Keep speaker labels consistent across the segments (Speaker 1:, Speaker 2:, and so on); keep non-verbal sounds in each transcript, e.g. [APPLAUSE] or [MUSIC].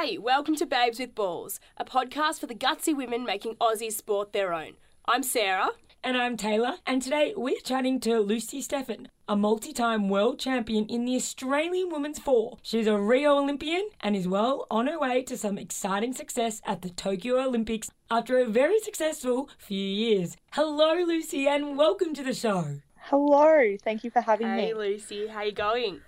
Speaker 1: Hey, welcome to Babes with Balls, a podcast for the gutsy women making Aussie sport their own. I'm Sarah.
Speaker 2: And I'm Taylor, and today we're chatting to Lucy Stephan, a multi time world champion in the Australian Women's Four. She's a Rio Olympian and is well on her way to some exciting success at the Tokyo Olympics after a very successful few years. Hello, Lucy, and welcome to the show.
Speaker 3: Hello, thank you for having
Speaker 1: Hey,
Speaker 3: me.
Speaker 1: Lucy, how you going?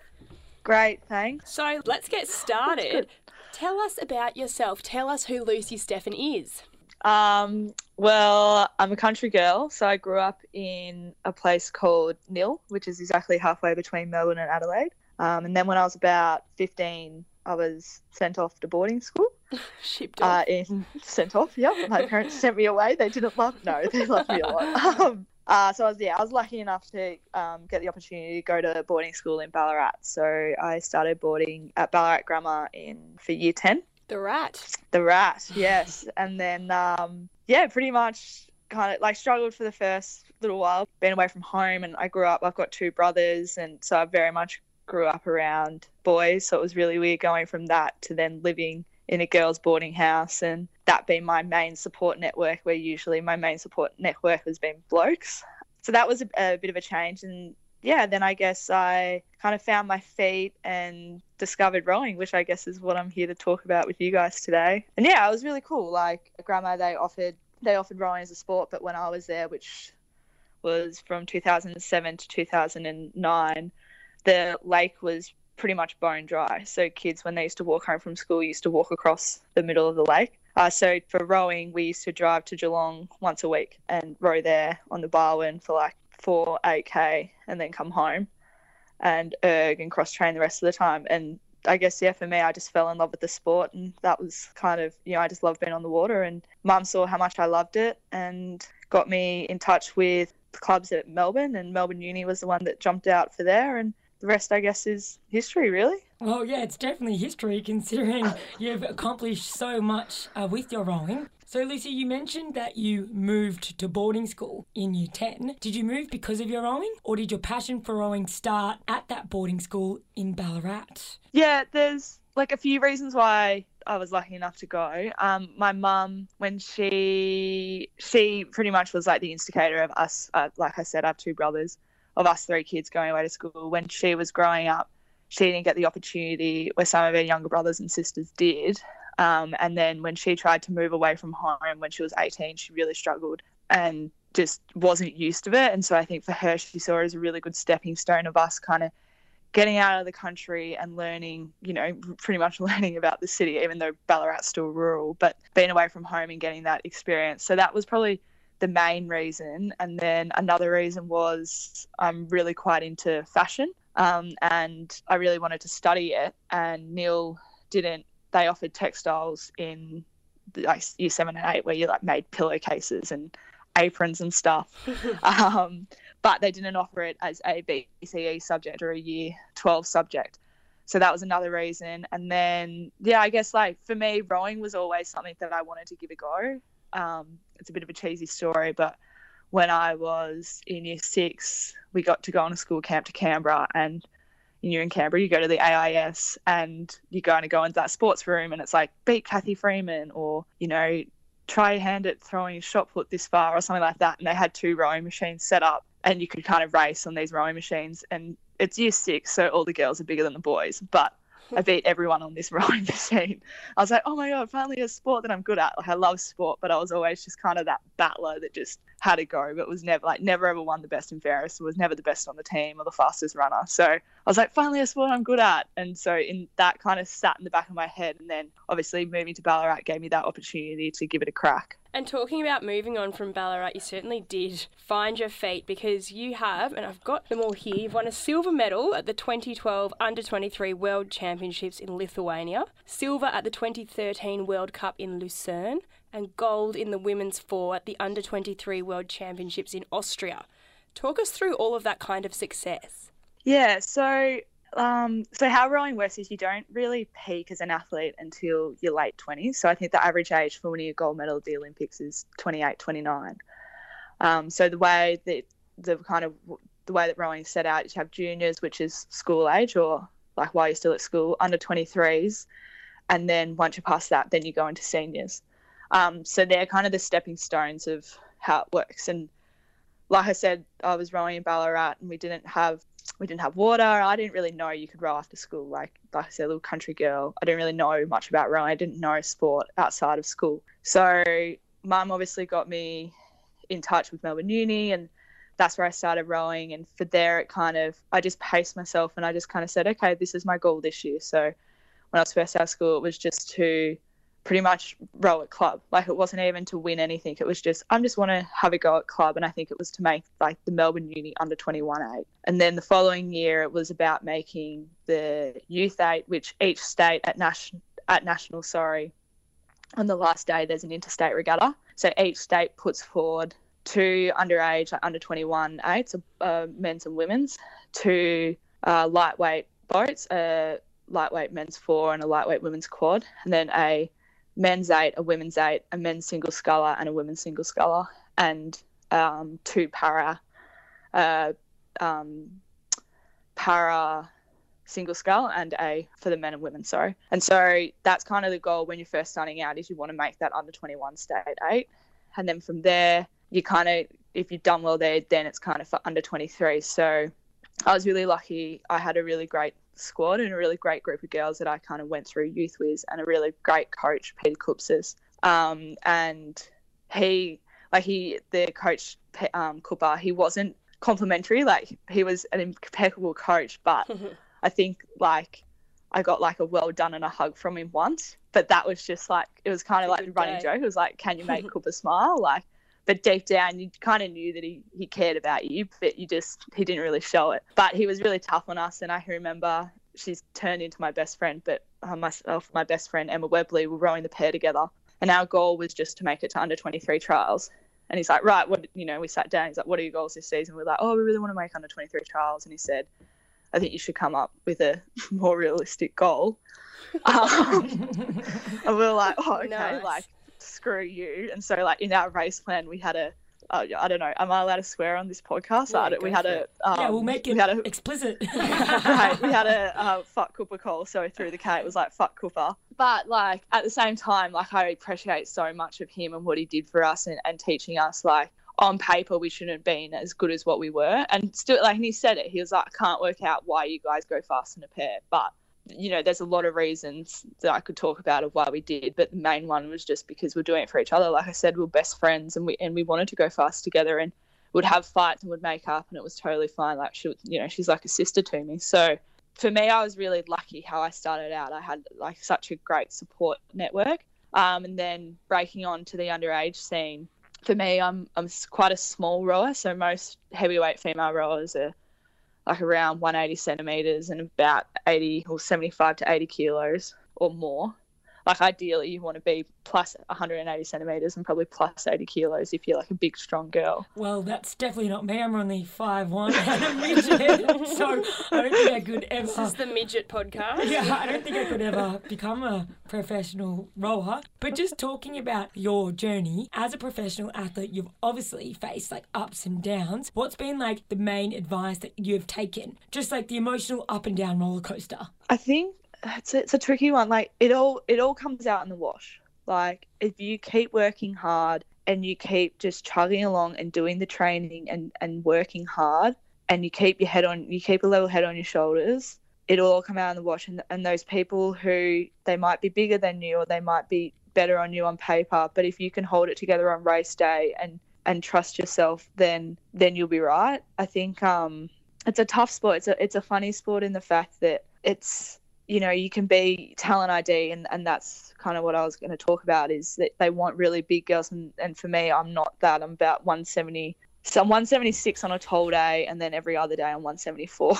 Speaker 3: Great, thanks.
Speaker 1: So let's get started. Tell us about yourself. Tell us who Lucy Stephan is.
Speaker 3: Um, well, I'm a country girl, so I grew up in a place called Nhill, which is exactly halfway between Melbourne and Adelaide. Um, and then when I was about 15, I was sent off to boarding school. [LAUGHS]
Speaker 1: Shipped off.
Speaker 3: Uh, in [LAUGHS] sent off, yeah. My parents sent me away. They didn't love. No, they loved me a lot. [LAUGHS] Um, uh, so I was yeah, I was lucky enough to um, get the opportunity to go to boarding school in Ballarat. So I started boarding at Ballarat Grammar in for year ten.
Speaker 1: the rat.
Speaker 3: The rat, yes. [LAUGHS] and then, um, yeah, pretty much kind of like struggled for the first little while, been away from home. And I grew up, I've got two brothers. And so I very much grew up around boys. So it was really weird going from that to then living in a girls' boarding house and that being my main support network, where usually my main support network has been blokes. So that was a, a bit of a change. And yeah, then I guess I kind of found my feet and discovered rowing, which I guess is what I'm here to talk about with you guys today. And yeah, it was really cool. Like Grammar, they offered they offered rowing as a sport, but when I was there, which was from 2007 to 2009, the lake was pretty much bone dry. So kids, when they used to walk home from school, used to walk across the middle of the lake. Uh, so for rowing, we used to drive to Geelong once a week and row there on the Barwon for like four, eight k, and then come home and erg and cross train the rest of the time. And I guess yeah, for me, I just fell in love with the sport, and that was kind of you know I just love being on the water. And Mum saw how much I loved it and got me in touch with clubs at Melbourne, and Melbourne Uni was the one that jumped out for there, and the rest I guess is history, really.
Speaker 2: Well, yeah, it's definitely history considering [LAUGHS] you've accomplished so much uh, with your rowing. So, Lucy, you mentioned that you moved to boarding school in year 10. Did you move because of your rowing, or did your passion for rowing start at that boarding school in Ballarat?
Speaker 3: Yeah, there's like a few reasons why I was lucky enough to go. Um, my mum, when she she pretty much was like the instigator of us. Uh, like I said, I have two brothers, of us three kids going away to school. When she was growing up, she didn't get the opportunity where some of her younger brothers and sisters did. Um, and then when she tried to move away from home when she was 18, she really struggled and just wasn't used to it. And so I think for her, she saw it as a really good stepping stone of us kind of getting out of the country and learning, you know, pretty much [LAUGHS] learning about the city, even though Ballarat's still rural, but being away from home and getting that experience. So that was probably the main reason. And then another reason was I'm really quite into fashion um, and I really wanted to study it. And Nhill didn't, they offered textiles in like year seven and eight where you like made pillowcases and aprons and stuff. [LAUGHS] um, but they didn't offer it as a VCE subject or a year 12 subject. So that was another reason. And then, yeah, I guess like for me, rowing was always something that I wanted to give a go. Um, it's a bit of a cheesy story, but when I was in year six, we got to go on a school camp to Canberra. And you're in Canberra, you go to the AIS and you're going to go into that sports room and it's like, beat Kathy Freeman or, you know, try your hand at throwing a shot put this far or something like that. And they had two rowing machines set up and you could kind of race on these rowing machines. And it's year six, so all the girls are bigger than the boys. But I beat everyone on this [LAUGHS] rowing machine. I was like, oh my God, finally a sport that I'm good at. Like, I love sport, but I was always just kind of that battler that just had to go, but was never like, never ever won the best in Ferris, was never the best on the team or the fastest runner. So I was like, finally a sport I'm good at. And so in that kind of sat in the back of my head. And then obviously moving to Ballarat gave me that opportunity to give it a crack.
Speaker 1: And talking about moving on from Ballarat, you certainly did find your feet because you have, and I've got them all here, you've won a silver medal at the 2012 Under 23 World Championships in Lithuania, silver at the 2013 World Cup in Lucerne, and gold in the women's four at the Under 23 World Championships in Austria. Talk us through all of that kind of success.
Speaker 3: Yeah, so um, so how rowing works is you don't really peak as an athlete until your late 20s. So I think the average age for winning a gold medal at the Olympics is 28, 29. Um, so the way that the kind of the way that rowing is set out is you have juniors, which is school age or like while you're still at school, under 23s, and then once you pass that, then you go into seniors. Um, so they're kind of the stepping stones of how it works. And like I said, I was rowing in Ballarat, and we didn't have we didn't have water. I didn't really know you could row after school. Like like I said, a little country girl. I didn't really know much about rowing. I didn't know sport outside of school. So mum obviously got me in touch with Melbourne Uni and that's where I started rowing. And for there, it kind of, I just paced myself and I just kind of said, okay, this is my goal this year. So when I was first out of school, it was just to pretty much row at club. Like it wasn't even to win anything. It was just, I'm just want to have a go at club. And I think it was to make like the Melbourne Uni under 21 eight. And then the following year, it was about making the youth eight, which each state at national, at national, sorry, on the last day, there's an interstate regatta. So each state puts forward two underage, like under 21 eights, uh, men's and women's, two uh, lightweight boats, a lightweight men's four and a lightweight women's quad, and then a men's eight, a women's eight, a men's single sculler, and a women's single sculler, and um, two para, uh, um, para single scull and a for the men and women sorry. And so that's kind of the goal when you're first starting out is you want to make that under 21 state eight. And then from there you kind of if you've done well there then it's kind of for under 23 so i was really lucky. I had a really great squad and a really great group of girls that i kind of went through youth with and a really great coach peter Kupsis. Um, and he like he the coach um, Cooper, he wasn't complimentary like he was an impeccable coach but [LAUGHS] i think like i got like a well done and a hug from him once but that was just like it was kind of like a running day. joke it was like can you make [LAUGHS] cooper smile like but deep down you kind of knew that he, he cared about you but you just he didn't really show it. But he was really tough on us and i remember she's turned into my best friend but uh, myself my best friend emma webley we were rowing the pair together and our goal was just to make it to under 23 trials. And he's like right what you know we sat down he's like what are your goals this season? We're like oh we really want to make under 23 trials and he said i think you should come up with a [LAUGHS] more realistic goal. [LAUGHS] Um, and we are like oh okay nice. like screw you. And so, like in our race plan, we had a uh, I don't know. Am I allowed to swear on this podcast? Yeah, we had a
Speaker 2: um, yeah, we'll make it we had a, explicit. [LAUGHS]
Speaker 3: right, we had a [LAUGHS] uh, fuck Cooper call. So through the K, it was like fuck Cooper. But like at the same time, like I appreciate so much of him and what he did for us and, and teaching us like on paper we shouldn't have been as good as what we were. And still, like and he said it, he was like, I can't work out why you guys go fast in a pair, but you know, there's a lot of reasons that I could talk about of why we did, but the main one was just because we're doing it for each other. Like I said, we're best friends, and we and we wanted to go fast together, and would have fights and would make up, and it was totally fine. Like she, you know, she's like a sister to me. So for me, I was really lucky how I started out. I had like such a great support network, um, and then breaking on to the underage scene. For me, I'm I'm quite a small rower, so most heavyweight female rowers are like around 180 centimeters and about 80 or 75 to 80 kilos or more like ideally you want to be plus 180 centimeters and probably plus 80 kilos if you're like a big strong girl.
Speaker 2: Well that's definitely not me i'm only 5'1 and a midget so i don't think i could ever.
Speaker 1: This is the midget podcast.
Speaker 2: Yeah i don't think i could ever become a professional rower. But just talking about your journey as a professional athlete you've obviously faced like ups and downs. What's been like the main advice that you've taken? Just like the emotional up and down roller coaster.
Speaker 3: I think it's it's a tricky one. Like it all it all comes out in the wash. Like if you keep working hard and you keep just chugging along and doing the training and and working hard and you keep your head on you keep a level head on your shoulders it'll all come out in the wash and, and those people who they might be bigger than you or they might be better on you on paper but if you can hold it together on race day and and trust yourself then then you'll be right i think um it's a tough sport it's a it's a funny sport in the fact that it's you know, you can be talent ID, and, and that's kind of what I was going to talk about is that they want really big girls. And, and for me, I'm not that. I'm about 170. So I'm 176 on a tall day, and then every other day I'm 174.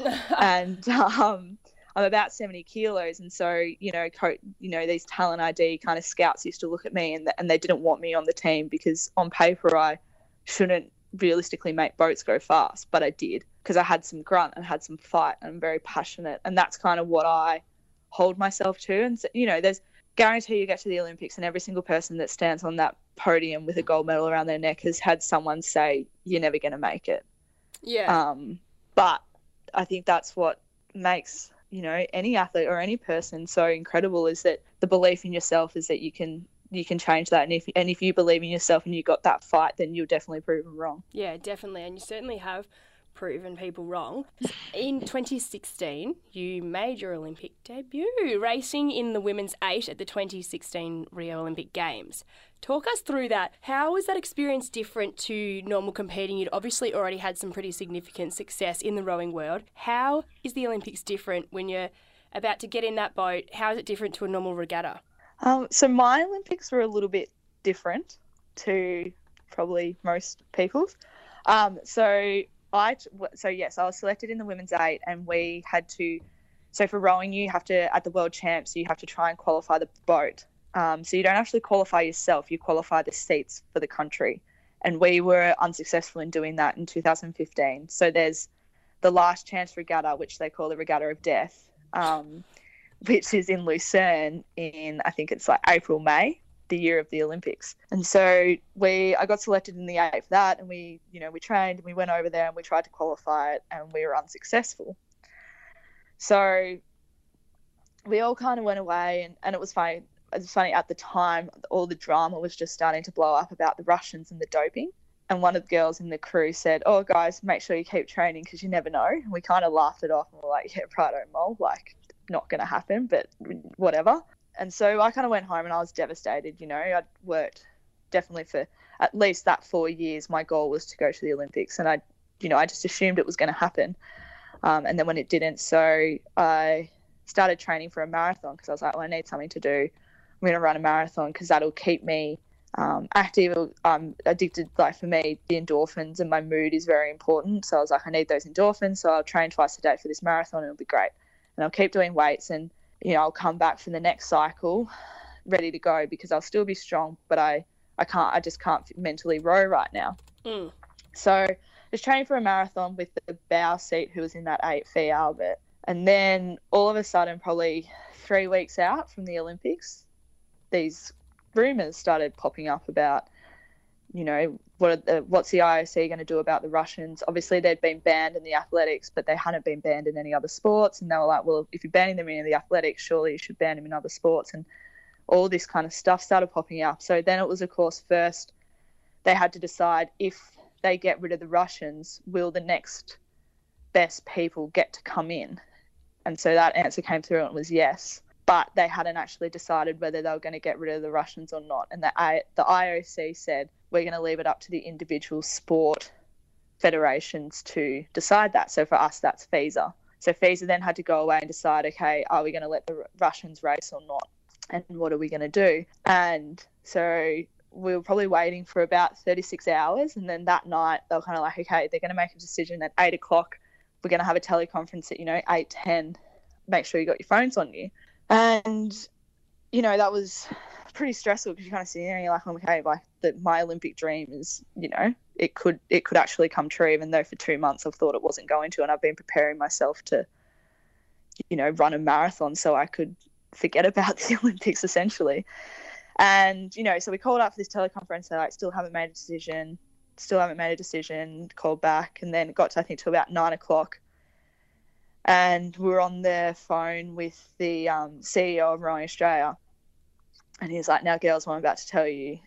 Speaker 3: [LAUGHS] and um, I'm about 70 kilos. And so, you know, co- you know, these talent ID kind of scouts used to look at me and, and they didn't want me on the team because on paper I shouldn't realistically make boats go fast, but I did because I had some grunt and had some fight and I'm very passionate. And that's kind of what I hold myself to. And, so, you know, there's guarantee you get to the Olympics and every single person that stands on that podium with a gold medal around their neck has had someone say, you're never going to make it.
Speaker 1: Yeah.
Speaker 3: Um, but I think that's what makes you know any athlete or any person so incredible is that the belief in yourself is that you can you can change that and if and if you believe in yourself and you got that fight then you'll definitely prove them wrong
Speaker 1: yeah definitely and you certainly have proven people wrong. In 2016, you made your Olympic debut racing in the women's eight at the 2016 Rio Olympic Games. Talk us through that. How was that experience different to normal competing? You'd obviously already had some pretty significant success in the rowing world. How is the Olympics different when you're about to get in that boat? How is it different to a normal regatta?
Speaker 3: Um, so my Olympics were a little bit different to probably most people's. Um, so I so yes, I was selected in the women's eight, and we had to. So for rowing, you have to at the world champs, you have to try and qualify the boat. Um, so you don't actually qualify yourself; you qualify the seats for the country. And we were unsuccessful in doing that in 2015. So there's the last chance regatta, which they call the regatta of death, um, which is in Lucerne in I think it's like April May the year of the Olympics. And so we I got selected in the eight for that and we, you know, we trained and we went over there and we tried to qualify it and we were unsuccessful. So we all kind of went away and, and it was funny it was funny at the time all the drama was just starting to blow up about the Russians and the doping. And one of the girls in the crew said, "Oh, guys, make sure you keep training because you never know." And we kind of laughed it off and we're like, "Yeah, righto, mole, like not going to happen, but whatever." and so I kind of went home and I was devastated. You know, I'd worked definitely for at least that four years. My goal was to go to the Olympics, and I, you know, I just assumed it was going to happen. Um, and then when it didn't, so I started training for a marathon because I was like, well, I need something to do. I'm going to run a marathon because that'll keep me um, active. I'm addicted. Like for me, the endorphins and my mood is very important. So I was like, I need those endorphins. So I'll train twice a day for this marathon. It'll be great. And I'll keep doing weights and you know, I'll come back for the next cycle ready to go because I'll still be strong, but I, I can't, I just can't mentally row right now.
Speaker 1: Mm.
Speaker 3: So I was training for a marathon with the bow seat who was in that eight fee Albert. And then all of a sudden, probably three weeks out from the Olympics, these rumors started popping up about you know, what the, what's the IOC going to do about the Russians? Obviously, they'd been banned in the athletics, but they hadn't been banned in any other sports. And they were like, well, if you're banning them in the athletics, surely you should ban them in other sports. And all this kind of stuff started popping up. So then it was, of course, first they had to decide if they get rid of the Russians, will the next best people get to come in? And so that answer came through and it was yes. But they hadn't actually decided whether they were going to get rid of the Russians or not. And the, I, the IOC said, we're going to leave it up to the individual sport federations to decide that. So for us, that's FISA. So FISA then had to go away and decide, okay, are we going to let the Russians race or not? And what are we going to do? And so we were probably waiting for about 36 hours. And then that night, they were kind of like, okay, they're going to make a decision at eight o'clock. We're going to have a teleconference at, you know, 8, 10. Make sure you got your phones on you. And, you know, that was pretty stressful because you kind of sit there and you're like, oh, okay, like that my Olympic dream is, you know, it could it could actually come true, even though for two months I've thought it wasn't going to, and I've been preparing myself to, you know, run a marathon so I could forget [LAUGHS] about the Olympics essentially. And you know, so we called up for this teleconference. They like still haven't made a decision, still haven't made a decision. Called back, and then it got to I think to about nine o'clock, and we were on the phone with the um, CEO of Rowing Australia, and he's like, "Now, girls, what I'm about to tell you,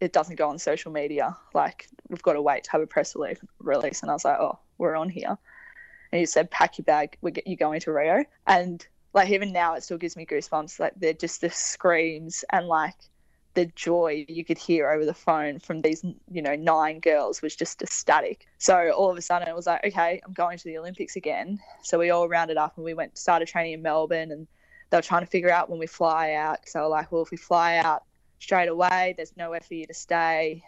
Speaker 3: it doesn't go on social media. Like, we've got to wait to have a press release." And I was like, "Oh, we're on here." And he said, "Pack your bag. We get you going to Rio." And like even now, it still gives me goosebumps. Like they're just the screams and like the joy you could hear over the phone from these, you know, nine girls was just ecstatic. So all of a sudden, it was like, okay, I'm going to the Olympics again. So we all rounded up and we went started training in Melbourne and they were trying to figure out when we fly out So like, well, if we fly out straight away, there's nowhere for you to stay.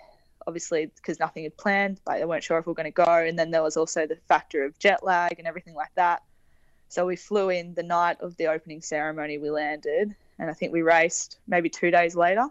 Speaker 3: Obviously, because nothing had planned, like they weren't sure if we were going to go. And then there was also the factor of jet lag and everything like that. So we flew in the night of the opening ceremony. We landed, and I think we raced maybe two days later.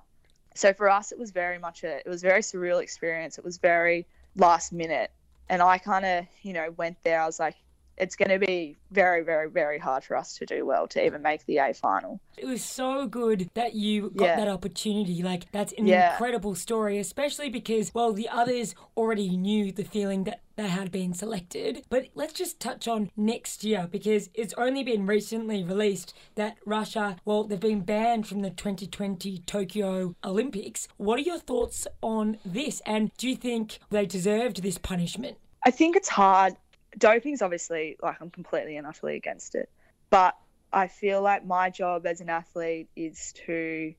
Speaker 3: So for us, it was very much a it was a very surreal experience. It was very last minute, and I kind of you know went there. I was like, it's going to be very, very, very hard for us to do well to even make the A final.
Speaker 2: It was so good that you got
Speaker 3: Yeah.
Speaker 2: that opportunity. Like, that's an
Speaker 3: Yeah.
Speaker 2: incredible story, especially because, well, the others already knew the feeling that they had been selected. But let's just touch on next year because it's only been recently released that Russia, well, they've been banned from the 2020 Tokyo Olympics. What are your thoughts on this? And do you think they deserved this punishment?
Speaker 3: I think it's hard. Doping's obviously like I'm completely and utterly against it, but I feel like my job as an athlete is to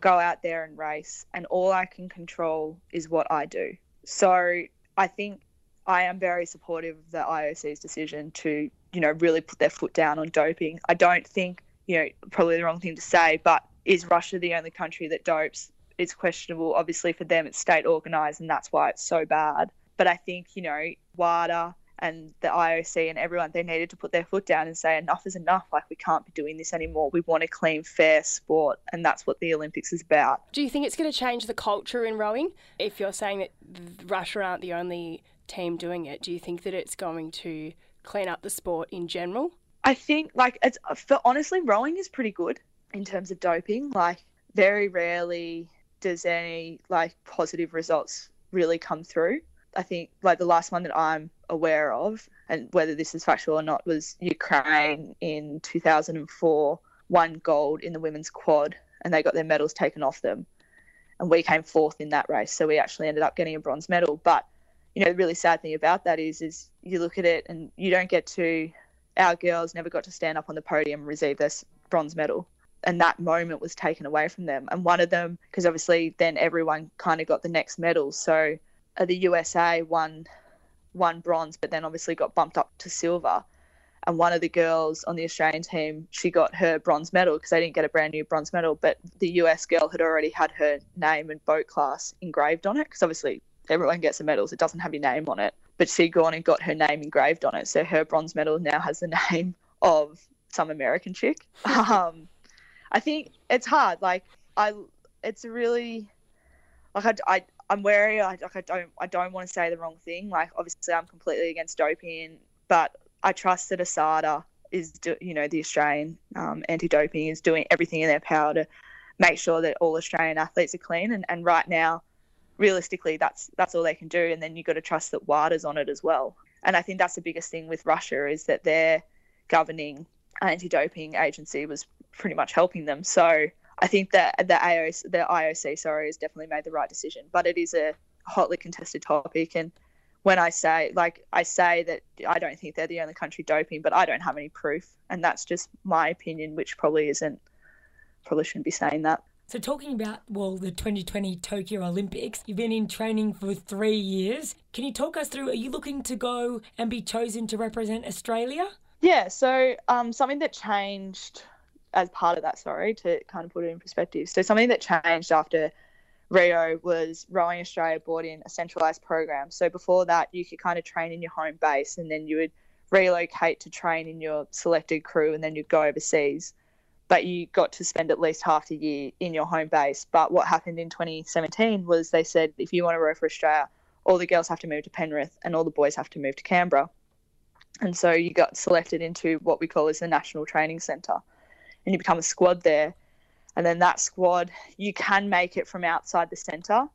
Speaker 3: go out there and race, and all I can control is what I do. So I think I am very supportive of the IOC's decision to, you know, really put their foot down on doping. I don't think, you know, probably the wrong thing to say, but is Russia the only country that dopes? It's questionable. Obviously, for them, it's state organized, and that's why it's so bad. But I think, you know, WADA and the IOC and everyone, they needed to put their foot down and say, enough is enough. Like, we can't be doing this anymore. We want a clean, fair sport. And that's what the Olympics is about.
Speaker 1: Do you think it's going to change the culture in rowing? If you're saying that Russia aren't the only team doing it, do you think that it's going to clean up the sport in general?
Speaker 3: I think, like, it's for honestly, rowing is pretty good in terms of doping. Like, very rarely does any, like, positive results really come through. I think, like, the last one that I'm aware of, and whether this is factual or not, was Ukraine in 2004 won gold in the women's quad and they got their medals taken off them. And we came fourth in that race. So we actually ended up getting a bronze medal. But, you know, the really sad thing about that is, is you look at it and you don't get to, our girls never got to stand up on the podium and receive this bronze medal. And that moment was taken away from them. And one of them, because obviously then everyone kind of got the next medal. So uh, the USA won won bronze, but then obviously got bumped up to silver. And one of the girls on the Australian team, she got her bronze medal because they didn't get a brand new bronze medal, but the US girl had already had her name and boat class engraved on it because obviously everyone gets the medals, it doesn't have your name on it. But she'd gone and got her name engraved on it, so her bronze medal now has the [LAUGHS] name of some American chick. [LAUGHS] um, I think it's hard. Like I, it's really like I, I I'm wary. I, like I don't I don't want to say the wrong thing. Like obviously I'm completely against doping, but I trust that ASADA is do, you know the Australian um, anti-doping is doing everything in their power to make sure that all Australian athletes are clean. And, and right now, realistically, that's that's all they can do. And then you've got to trust that WADA's on it as well. And I think that's the biggest thing with Russia is that their governing anti-doping agency was pretty much helping them. So I think that the IOC, the IOC, sorry, has definitely made the right decision. But it is a hotly contested topic, and when I say, like, I say that I don't think they're the only country doping, but I don't have any proof, and that's just my opinion, which probably isn't, probably shouldn't be saying that.
Speaker 2: So, talking about, well, the 2020 Tokyo Olympics, you've been in training for three years. Can you talk us through? Are you looking to go and be chosen to represent Australia?
Speaker 3: Yeah, so um, something that changed as part of that, sorry, to kind of put it in perspective. So, something that changed after Rio was Rowing Australia brought in a centralised program. So, before that, you could kind of train in your home base and then you would relocate to train in your selected crew and then you'd go overseas. But you got to spend at least half the year in your home base. But what happened in 2017 was they said if you want to row for Australia, all the girls have to move to Penrith and all the boys have to move to Canberra. And so you got selected into what we call as the National Training Centre and you become a squad there. And then that squad, you can make it from outside the centre,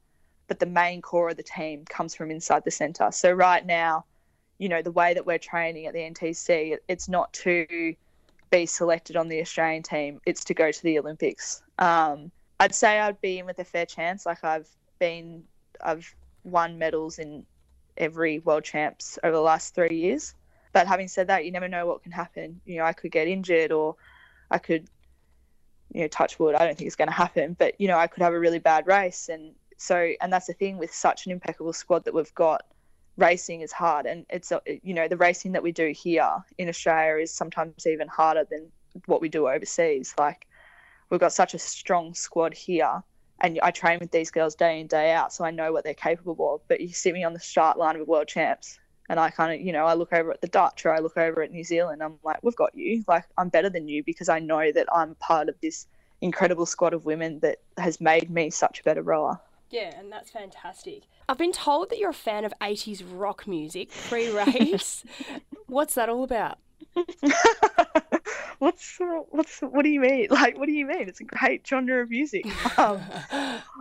Speaker 3: but the main core of the team comes from inside the centre. So right now, you know, the way that we're training at the NTC, it's not to be selected on the Australian team, it's to go to the Olympics. Um, I'd say I'd be in with a fair chance. Like I've been, I've won medals in every world champs over the last three years. But having said that, you never know what can happen. You know, I could get injured or I could, you know, touch wood. I don't think it's going to happen, but you know, I could have a really bad race, and so, and that's the thing with such an impeccable squad that we've got. Racing is hard, and it's uh, you know the racing that we do here in Australia is sometimes even harder than what we do overseas. Like we've got such a strong squad here, and I train with these girls day in day out, so I know what they're capable of. But you see me on the start line of world champs, and I kind of, you know, I look over at the Dutch or I look over at New Zealand. I'm like, we've got you. Like, I'm better than you because I know that I'm part of this incredible squad of women that has made me such a better rower.
Speaker 1: Yeah, and that's fantastic. I've been told that you're a fan of 80s rock music pre race. [LAUGHS] What's that all about? [LAUGHS]
Speaker 3: what's what's what do you mean? Like, what do you mean? It's a great genre of music. [LAUGHS] Um,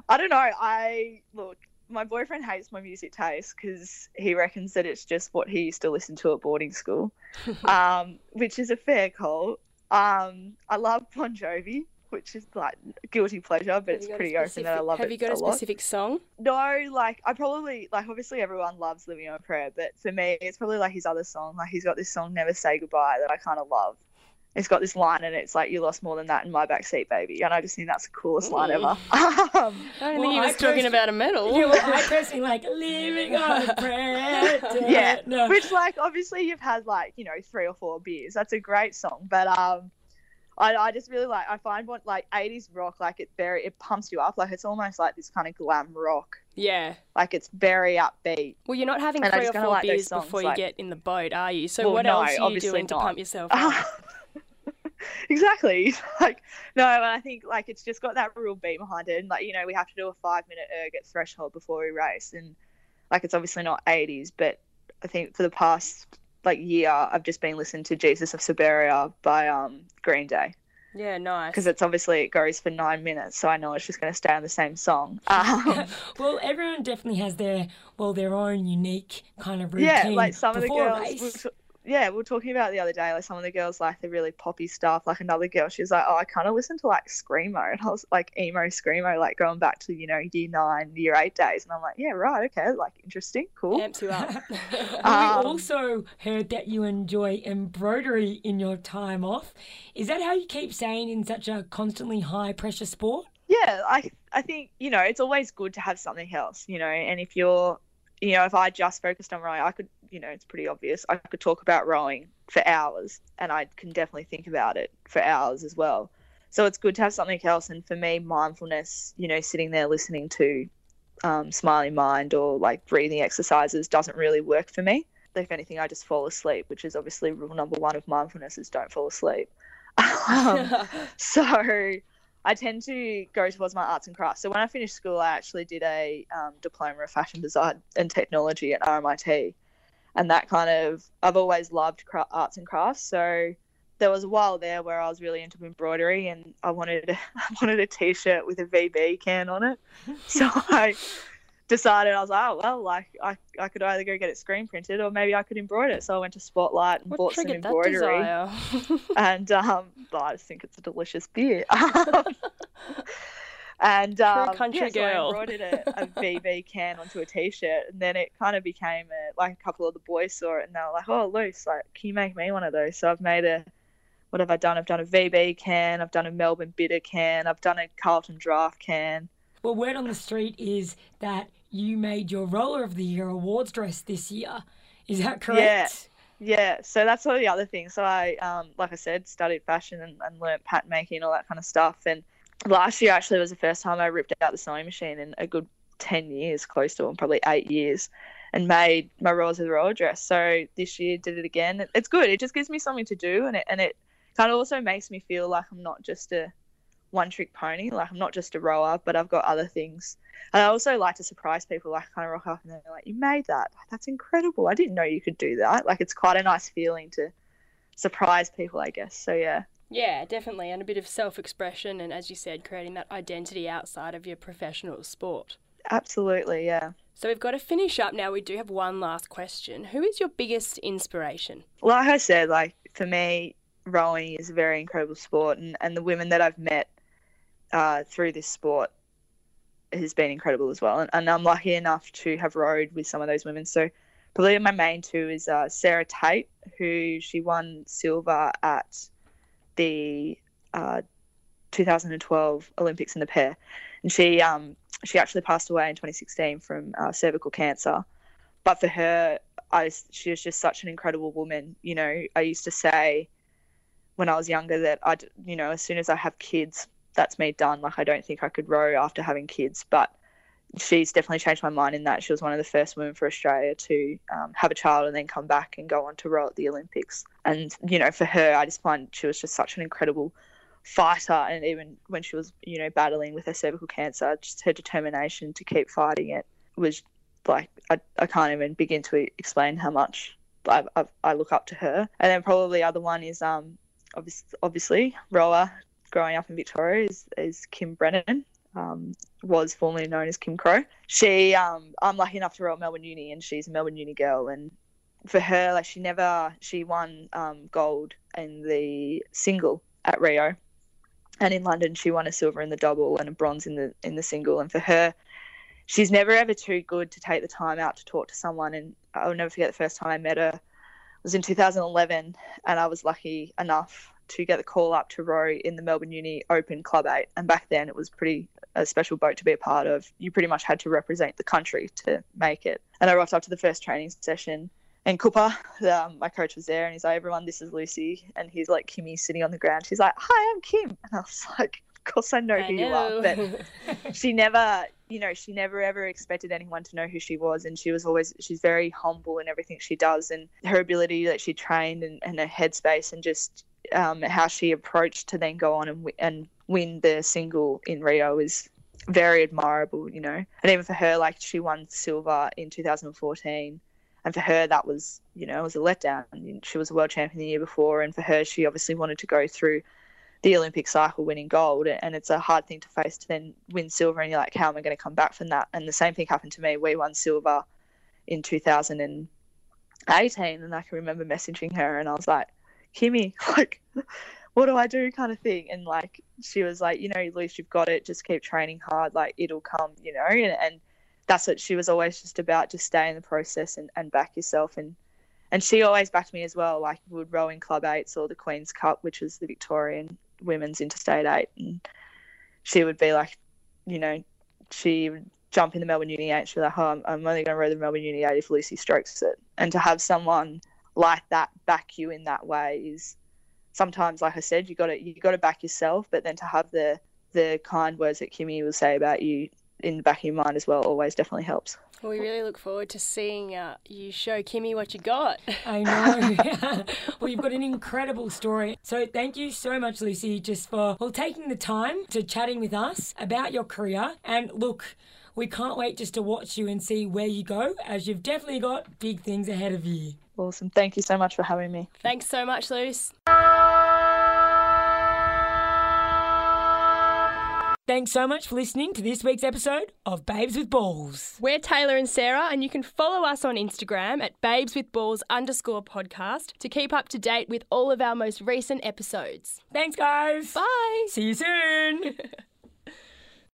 Speaker 3: I don't know. I look. My boyfriend hates my music taste because he reckons that it's just what he used to listen to at boarding school, [LAUGHS] um, which is a fair call. Um, I love Bon Jovi, which is like guilty pleasure, but it's pretty open that I love
Speaker 1: have
Speaker 3: it.
Speaker 1: Have you got a,
Speaker 3: a lot.
Speaker 1: specific song?
Speaker 3: No, like I probably like obviously everyone loves Living on a Prayer, but for me it's probably like his other song. Like he's got this song Never Say Goodbye that I kind of love. It's got this line and it's like you lost more than that in my backseat, baby, and I just think that's the coolest line ever. [LAUGHS] [LAUGHS] um,
Speaker 1: I don't
Speaker 2: Well,
Speaker 1: think he
Speaker 2: I
Speaker 1: was talking
Speaker 2: pers-
Speaker 1: about a medal.
Speaker 2: Yeah, well, I [LAUGHS] personally like living on a prayer.
Speaker 3: yeah,
Speaker 2: No.
Speaker 3: which like obviously you've had like you know three or four beers. That's a great song, but um, I, I just really like I find what like '80s rock like it very it pumps you up like it's almost like this kind of glam rock.
Speaker 1: yeah.
Speaker 3: Like it's very upbeat.
Speaker 1: Well, you're not having
Speaker 3: And
Speaker 1: three or four
Speaker 3: like
Speaker 1: beers
Speaker 3: songs,
Speaker 1: before
Speaker 3: like-
Speaker 1: you get in the boat, are you? So
Speaker 3: Well,
Speaker 1: what
Speaker 3: no,
Speaker 1: else are you
Speaker 3: obviously
Speaker 1: doing to pump yourself up?
Speaker 3: Exactly. [LAUGHS] Like no, and I think like it's just got that real beat behind it. And like you know, we have to do a five minute erg at threshold before we race, and like it's obviously not eighties, but I think for the past like year, I've just been listening to Jesus of Suburbia by um Green Day
Speaker 1: yeah, nice.
Speaker 3: because it's obviously it goes for nine minutes, so I know it's just going to stay on the same song. [LAUGHS] Um, [LAUGHS]
Speaker 2: Well, everyone definitely has their well their own unique kind of routine.
Speaker 3: yeah, like some of the girls.
Speaker 2: race.
Speaker 3: We were t- yeah, we were talking about the other day. Like some of the girls like the really poppy stuff. Like another girl, she was like, "Oh, I kind of listen to like screamo," and I was like, "Emo screamo," like going back to you know year nine, year eight days. And I'm like, "Yeah, right, okay, like interesting, cool."
Speaker 1: Amps you up. [LAUGHS] [LAUGHS]
Speaker 3: Um,
Speaker 2: we also heard that you enjoy embroidery in your time off. Is that how you keep saying in such a constantly high pressure sport?
Speaker 3: yeah i i think you know it's always good to have something else you know and if you're you know if i just focused on rowing i could you know it's pretty obvious. I could talk about rowing for hours and i can definitely think about it for hours as well. So it's good to have something else. And for me mindfulness you know sitting there listening to um, smiling mind or like breathing exercises doesn't really work for me. If anything i just fall asleep which is obviously rule number one of mindfulness is don't fall asleep. [LAUGHS] Um, [LAUGHS] so I tend to go towards my arts and crafts. So when I finished school, I actually did a um, diploma of fashion design and technology at RMIT, and that kind of I've always loved cra- arts and crafts. So there was a while there where I was really into embroidery, and I wanted [LAUGHS] I wanted a T-shirt with a VB can on it. [LAUGHS] So I decided I was like, oh well, like I, I could either go get it screen printed or maybe I could embroider it. So I went to Spotlight and
Speaker 1: what
Speaker 3: bought some embroidery and um, well, I just think it's a delicious beer. [LAUGHS] and um,
Speaker 1: country
Speaker 3: yeah, so
Speaker 1: girl.
Speaker 3: I embroidered a, a [LAUGHS] VB can onto a t-shirt, and then it kind of became a, like a couple of the boys saw it, and they were like, "Oh, Luce, like, can you make me one of those?" So I've made a. What have I done? I've done a VB can. I've done a Melbourne Bitter can. I've done a Carlton Draft can.
Speaker 2: Well, word on the street is that you made your Rower of the Year awards dress this year. Is that correct?
Speaker 3: Yeah, yeah. so that's all the other things. So I, um, like I said, studied fashion and, and learnt pattern making and all that kind of stuff. And last year actually was the first time I ripped out the sewing machine in a good ten years, close to probably eight years, and made my Rose of the Royal dress. So this year did it again. It's good. It just gives me something to do, and it and it kind of also makes me feel like I'm not just a one trick pony. Like I'm not just a rower, but I've got other things. And I also like to surprise people, like kind of rock up and they're like, "You made that? That's incredible! I didn't know you could do that." Like it's quite a nice feeling to surprise people, I guess. So yeah,
Speaker 1: Yeah, definitely. And a bit of self expression, and as you said, creating that identity outside of your professional sport.
Speaker 3: absolutely, yeah.
Speaker 1: So we've got to finish up now. We do have one last question. Who is your biggest inspiration?
Speaker 3: Like I said, like for me, rowing is a very incredible sport, and and the women that I've met uh, through this sport has been incredible as well. And, and I'm lucky enough to have rowed with some of those women. So probably my main two is uh, Sarah Tait, who she won silver at the uh, 2012 Olympics in the pair, and she um she actually passed away in 2016 from uh, cervical cancer. But for her, I she was just such an incredible woman. You know, I used to say when I was younger that I, you know, as soon as I have kids, that's me done. Like I don't think I could row after having kids, but she's definitely changed my mind in that she was one of the first women for Australia to um, have a child and then come back and go on to row at the Olympics. And you know, for her, I just find she was just such an incredible fighter. And even when she was, you know, battling with her cervical cancer, just her determination to keep fighting it was like, I, I can't even begin to explain how much I, I, I look up to her. And then probably the other one is um, obviously, obviously rower growing up in Victoria is, is Kim Brennan. Um, was formerly known as Kim Crow. She, um, I'm lucky enough to at Melbourne Uni, and she's a Melbourne Uni girl. And for her, like she never, she won um, gold in the single at Rio, and in London she won a silver in the double and a bronze in the in the single. And for her, she's never ever too good to take the time out to talk to someone. And I'll never forget the first time I met her was in 2011, and I was lucky enough to get the call up to row in the Melbourne Uni Open Club 8. And back then it was pretty a special boat to be a part of. You pretty much had to represent the country to make it. And I rocked up to the first training session. And Cooper, um, my coach, was there, and he's like, "Everyone, this is Lucy." And he's like, "Kimmy sitting on the ground." She's like, "Hi, I'm Kim," and I was [LAUGHS] like, "Of course, I know
Speaker 1: I
Speaker 3: who
Speaker 1: know.
Speaker 3: you are." But [LAUGHS] she never, you know, she never ever expected anyone to know who she was, and she was always she's very humble in everything she does, and her ability that she trained and, and her headspace, and just um, how she approached to then go on and wi- and win the single in Rio is very admirable, you know. And even for her, like she won silver in 2014, and for her that was, you know, it was a letdown. She was a world champion the year before, and for her, she obviously wanted to go through the Olympic cycle winning gold, and it's a hard thing to face to then win silver, and you're like, how am I going to come back from that? And the same thing happened to me. We won silver in 2018, and I can remember messaging her, and I was like, Kimmy, [LAUGHS] like, what do I do, kind of thing. And like, she was like, you know, least you've got it. Just keep training hard. Like, it'll come, you know. And, and that's what she was always just about. Just stay in the process and, and back yourself. And and she always backed me as well. Like, would row in Club Eights or the Queen's Cup, which was the Victorian Women's Interstate Eight, and she would be like, you know, she would jump in the Melbourne Uni Eight. She'd be like, oh, I'm, I'm only going to row the Melbourne Uni Eight if Lucy strokes it. And to have someone like that back you in that way is sometimes like I said you got to you got to back yourself but then to have the the kind words that Kimmy will say about you in the back of your mind as well always definitely helps
Speaker 1: Well, we really look forward to seeing uh, you show Kimmy what you got.
Speaker 2: I know. [LAUGHS] [LAUGHS] well, you've got an incredible story. So thank you so much, Lucy, just for well, taking the time to chatting with us about your career. And look, we can't wait just to watch you and see where you go, as you've definitely got big things ahead of you.
Speaker 3: Awesome thank you so much for having me
Speaker 1: Thanks so much, Luce.
Speaker 2: Thanks so much for listening to this week's episode of Babes with Balls.
Speaker 1: We're Taylor and Sarah, and you can follow us on Instagram at Babes with Balls underscore podcast to keep up to date with all of our most recent episodes.
Speaker 2: Thanks, guys.
Speaker 1: Bye!
Speaker 2: See you soon. [LAUGHS]